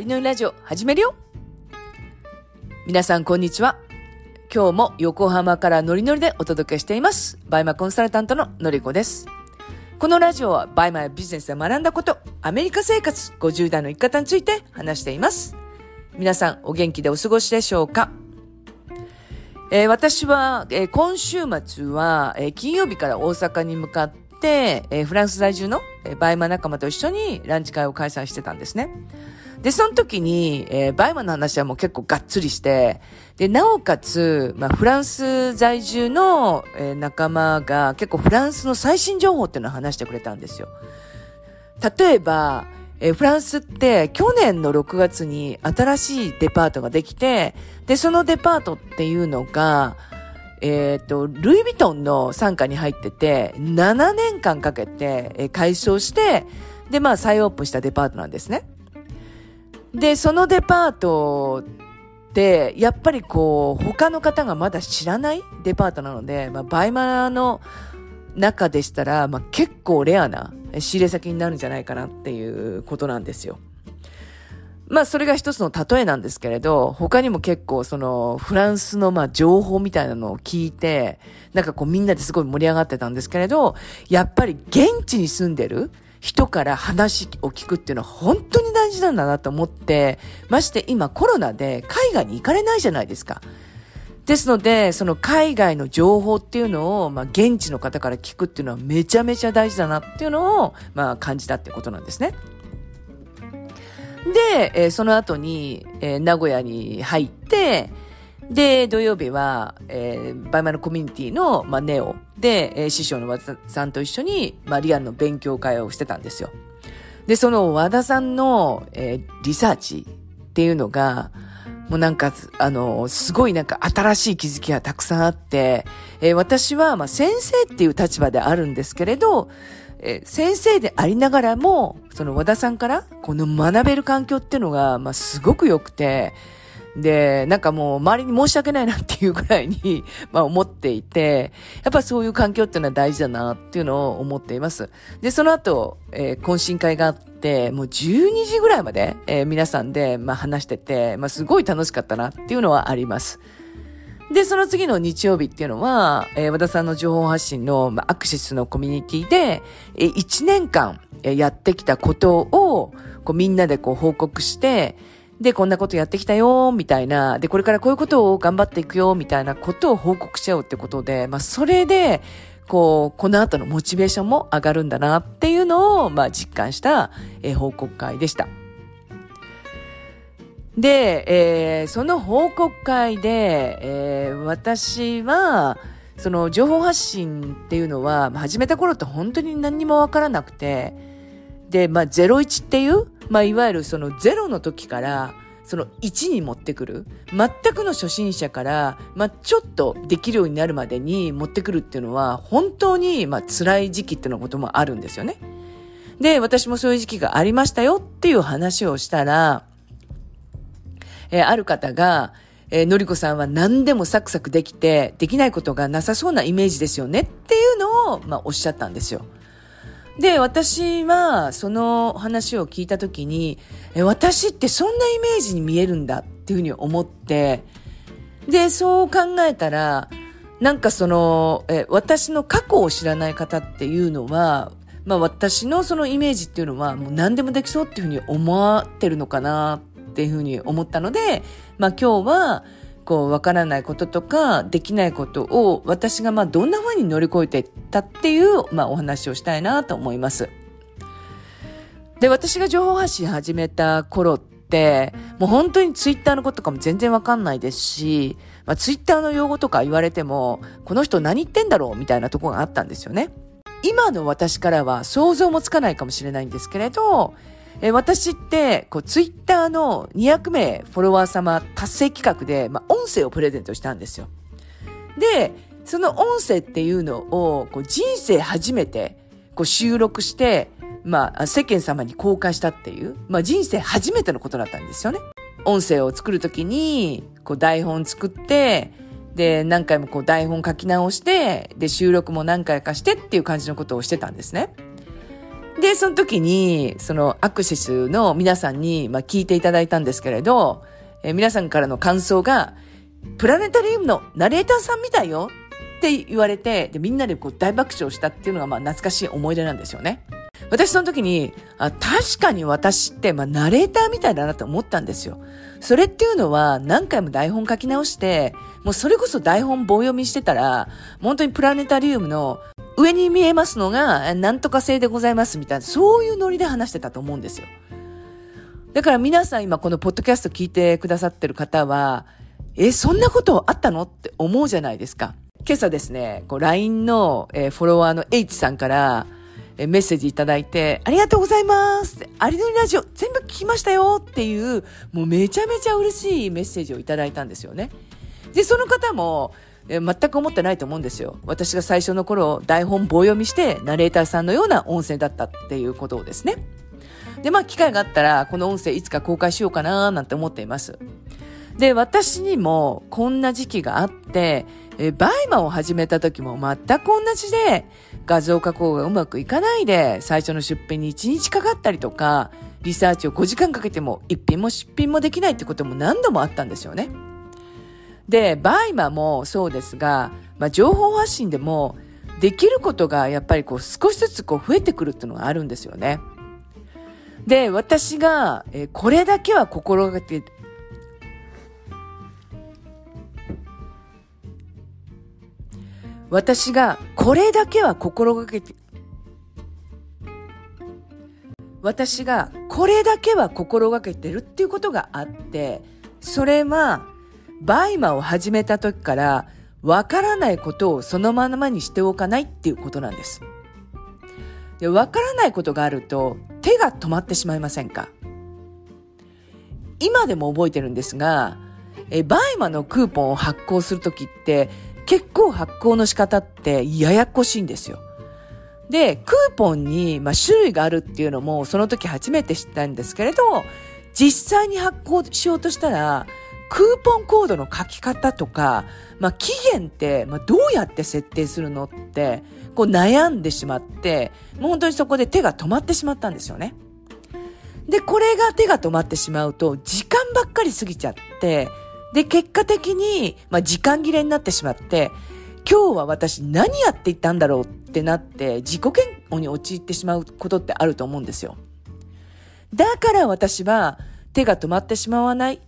りのりラジオ始めるよ皆さんこんにちは。今日も横浜からノリノリでお届けしています。バイマコンサルタントののりこです。このラジオはバイマやビジネスで学んだこと、アメリカ生活50代の生き方について話しています。皆さんお元気でお過ごしでしょうか？えー私は、えー今週末は、えー金曜日から大阪に向かって、えーフランス在住の、えーバイマ仲間と一緒にランチ会を開催してたんですね。で、その時に、えーバイマンの話はもう結構がっつりして、で、なおかつ、まあ、フランス在住の、えー仲間が結構フランスの最新情報っていうのを話してくれたんですよ。例えば、えーフランスって去年の6月に新しいデパートができて、で、そのデパートっていうのが、えっ、と、ルイ・ヴィトンの傘下に入ってて、7年間かけて、えー改装して、で、まあ、再オープンしたデパートなんですね。で、そのデパートって、やっぱりこう、他の方がまだ知らないデパートなので、まあ、バイマーの中でしたら、まあ、結構レアな仕入れ先になるんじゃないかなっていうことなんですよ。まあ、それが一つの例えなんですけれど、他にも結構その、フランスのまあ、情報みたいなのを聞いて、なんかこうみんなですごい盛り上がってたんですけれど、やっぱり現地に住んでる人から話を聞くっていうのは本当に大事なんだなと思って、まして今コロナで海外に行かれないじゃないですか。ですので、その海外の情報っていうのを、まあ、現地の方から聞くっていうのはめちゃめちゃ大事だなっていうのを、まあ、感じたってことなんですね。で、えーその後に、えー名古屋に入って、で、土曜日は、えーバイマルコミュニティの、まあ、ネオで、えー師匠の和田さんと一緒に、まあ、リアルの勉強会をしてたんですよ。で、その和田さんの、えーリサーチっていうのが、もうなんか、あの、すごいなんか新しい気づきがたくさんあって、えー私は、まあ、先生っていう立場であるんですけれど、えー先生でありながらも、その和田さんから、この学べる環境っていうのが、まあ、すごく良くて、で、なんかもう周りに申し訳ないなっていうぐらいに、まあ思っていて、やっぱそういう環境っていうのは大事だなっていうのを思っています。で、その後、えー懇親会があって、もう12時ぐらいまで、えー皆さんで、まあ話してて、まあすごい楽しかったなっていうのはあります。で、その次の日曜日っていうのは、えー和田さんの情報発信の、まあ、アクシスのコミュニティで、えー、1年間、えーやってきたことを、こうみんなでこう報告して、で、こんなことやってきたよ、みたいな。で、これからこういうことを頑張っていくよ、みたいなことを報告しちゃうってことで、まあ、それで、こう、この後のモチベーションも上がるんだなっていうのを、まあ、実感した、えー報告会でした。で、えーその報告会で、えー私は、その情報発信っていうのは、始めた頃って本当に何にもわからなくて、で、まあ、01っていう、まあ、いわゆるその0の時から、その1に持ってくる。全くの初心者から、まあ、ちょっとできるようになるまでに持ってくるっていうのは、本当に、まあ、辛い時期っていうのこともあるんですよね。で、私もそういう時期がありましたよっていう話をしたら、えーある方が、えーのりこさんは何でもサクサクできて、できないことがなさそうなイメージですよねっていうのを、まあ、おっしゃったんですよ。で、私は、その話を聞いたときに、え私ってそんなイメージに見えるんだっていうふうに思って、で、そう考えたら、なんかその、え私の過去を知らない方っていうのは、まあ私のそのイメージっていうのはもう何でもできそうっていうふうに思ってるのかなっていうふうに思ったので、まあ今日は、こう、わからないこととか、できないことを、私がまあどんな風に乗り越えていったっていう、まあお話をしたいなと思います。で、私が情報発信始めた頃って、もう本当にツイッターのこととかも全然わかんないですし、まあツイッターの用語とか言われても、この人何言ってんだろうみたいなとこがあったんですよね。今の私からは想像もつかないかもしれないんですけれど、え私って、こう、ツイッターの200名フォロワー様達成企画で、まあ、音声をプレゼントしたんですよ。で、その音声っていうのを、こう、人生初めて、こう、収録して、まあ、世間様に公開したっていう、まあ、人生初めてのことだったんですよね。音声を作るときに、こう、台本作って、で、何回もこう台本書き直して、で、収録も何回かしてっていう感じのことをしてたんですね。で、その時に、そのアクセスの皆さんに、まあ、聞いていただいたんですけれど、えー、皆さんからの感想が、プラネタリウムのナレーターさんみたいよって言われて、で、みんなでこう大爆笑したっていうのが、まあ、懐かしい思い出なんですよね。私その時に、あ、確かに私って、まあ、ナレーターみたいだなと思ったんですよ。それっていうのは、何回も台本書き直して、もうそれこそ台本棒読みしてたら、本当にプラネタリウムの上に見えますのが、なんとか性でございますみたいな、そういうノリで話してたと思うんですよ。だから皆さん今このポッドキャスト聞いてくださってる方は、え、そんなことあったのって思うじゃないですか。今朝ですね、LINE の、え、フォロワーの H さんから、えメッセージいただいて、ありがとうございますアリノリラジオ全部聞きましたよっていう、もうめちゃめちゃ嬉しいメッセージをいただいたんですよね。で、その方も、全く思ってないと思うんですよ。私が最初の頃、台本棒読みして、ナレーターさんのような音声だったっていうことをですね。で、まあ、機会があったら、この音声いつか公開しようかななんて思っています。で、私にもこんな時期があって、えバイマを始めた時も全く同じで、画像加工がうまくいかないで、最初の出品に1日かかったりとか、リサーチを5時間かけても一品も出品もできないってことも何度もあったんですよね。で、バイマもそうですが、まあ、情報発信でも、できることがやっぱりこう少しずつこう増えてくるっていうのがあるんですよね。で、私が、えこれだけは心がけて私がこれだけは心がけて、私がこれだけは心がけてるっていうことがあって、それは、バイマを始めた時から、わからないことをそのままにしておかないっていうことなんです。で、わからないことがあると、手が止まってしまいませんか？今でも覚えてるんですが、えバイマのクーポンを発行するときって、結構発行の仕方ってややこしいんですよ。で、クーポンに、まあ、種類があるっていうのもその時初めて知ったんですけれど、実際に発行しようとしたら、クーポンコードの書き方とか、まあ、期限って、まあ、どうやって設定するのって、こう悩んでしまって、もう本当にそこで手が止まってしまったんですよね。で、これが手が止まってしまうと、時間ばっかり過ぎちゃって、で、結果的に、まあ、時間切れになってしまって、今日は私何やっていったんだろうってなって、自己嫌悪に陥ってしまうことってあると思うんですよ。だから私は手が止まってしまわない。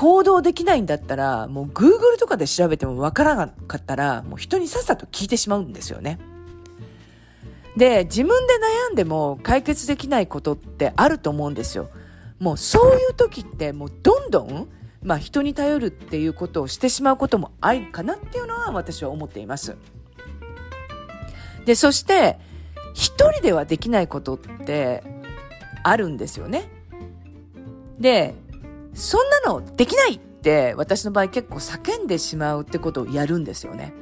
行動できないんだったら、もう Google とかで調べてもわからなかったら、もう人にさっさと聞いてしまうんですよね。で、自分で悩んでも解決できないことってあると思うんですよ。もうそういう時ってもうどんどんまあ、人に頼るっていうことをしてしまうこともありかなっていうのは私は思っています。で、そして、一人ではできないことってあるんですよね。で、そんなのできないって私の場合結構叫んでしまうってことをやるんですよね。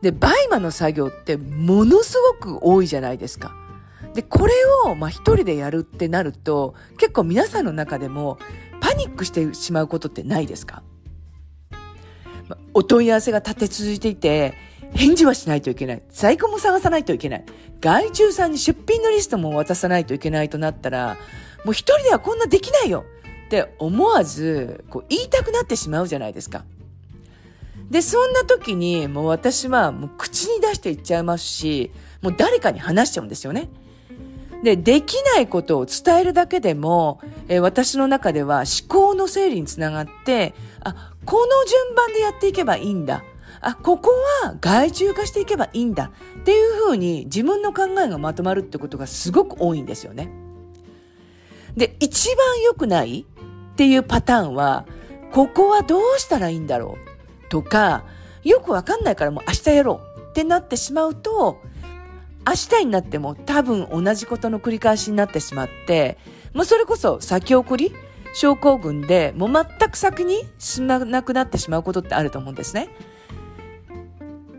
で、バイマの作業ってものすごく多いじゃないですか。で、これを、まあ、一人でやるってなると、結構皆さんの中でも、パニックしてしまうことってないですか？お問い合わせが立て続いていて、返事はしないといけない。在庫も探さないといけない。外注さんに出品のリストも渡さないといけないとなったら、もう一人ではこんなできないよって思わず、こう言いたくなってしまうじゃないですか。で、そんな時にもう私はもう口に出して言っちゃいますし、もう誰かに話しちゃうんですよね。で、できないことを伝えるだけでも、えー、私の中では思考の整理につながって、あ、この順番でやっていけばいいんだ。あ、ここは外注化していけばいいんだ。っていうふうに自分の考えがまとまるってことがすごく多いんですよね。で、一番良くないっていうパターンは、ここはどうしたらいいんだろうとか、よくわかんないからもう明日やろうってなってしまうと、明日になっても多分同じことの繰り返しになってしまって、もうそれこそ先送り症候群でもう全く先に進まなくなってしまうことってあると思うんですね。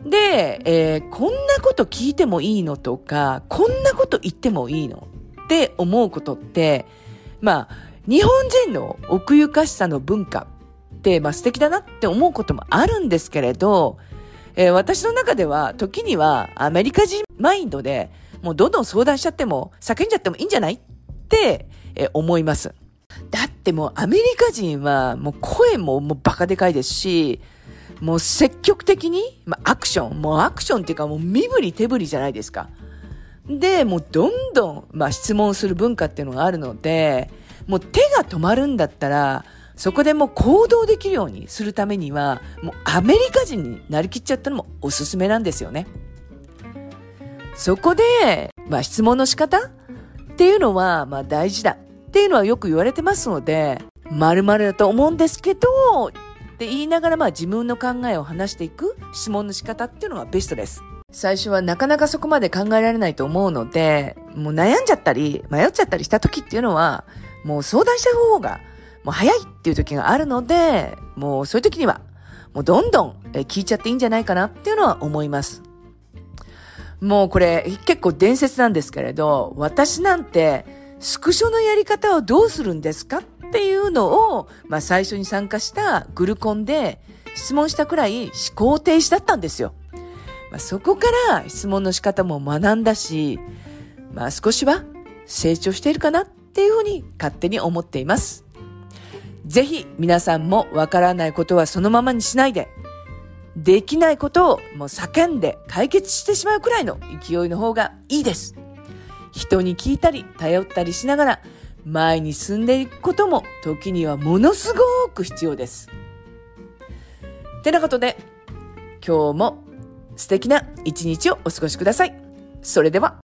で、えー、こんなこと聞いてもいいのとか、こんなこと言ってもいいのって思うことって、まあ、日本人の奥ゆかしさの文化って、まあ素敵だなって思うこともあるんですけれど、えー、私の中では時にはアメリカ人マインドでもうどんどん相談しちゃっても、叫んじゃってもいいんじゃないって、え思います。だってもうアメリカ人はもう声ももうバカでかいですし、もう積極的に、まあ、アクション、もうアクションっていうかもう身振り手振りじゃないですか。で、もうどんどん、まあ、質問する文化っていうのがあるので、もう手が止まるんだったら、そこでもう行動できるようにするためには、もうアメリカ人になりきっちゃったのもおすすめなんですよね。そこで、まあ質問の仕方？っていうのは、まあ大事だっていうのはよく言われてますので、〇〇だと思うんですけど、って言いながらまあ自分の考えを話していく質問の仕方っていうのがベストです。最初はなかなかそこまで考えられないと思うので、もう悩んじゃったり、迷っちゃったりした時っていうのは、もう相談した方が、もう早いっていう時があるので、もうそういう時には、もうどんどん聞いちゃっていいんじゃないかなっていうのは思います。もうこれ結構伝説なんですけれど、私なんてスクショのやり方をどうするんですかっていうのを、まあ最初に参加したグルコンで質問したくらい思考停止だったんですよ。まあ、そこから質問の仕方も学んだし、まあ少しは成長しているかなっていうふうに勝手に思っています。ぜひ皆さんもわからないことはそのままにしないで、できないことをもう叫んで解決してしまうくらいの勢いの方がいいです。人に聞いたり頼ったりしながら前に進んでいくことも時にはものすごく必要です。てなことで今日も素敵な一日をお過ごしください。それでは。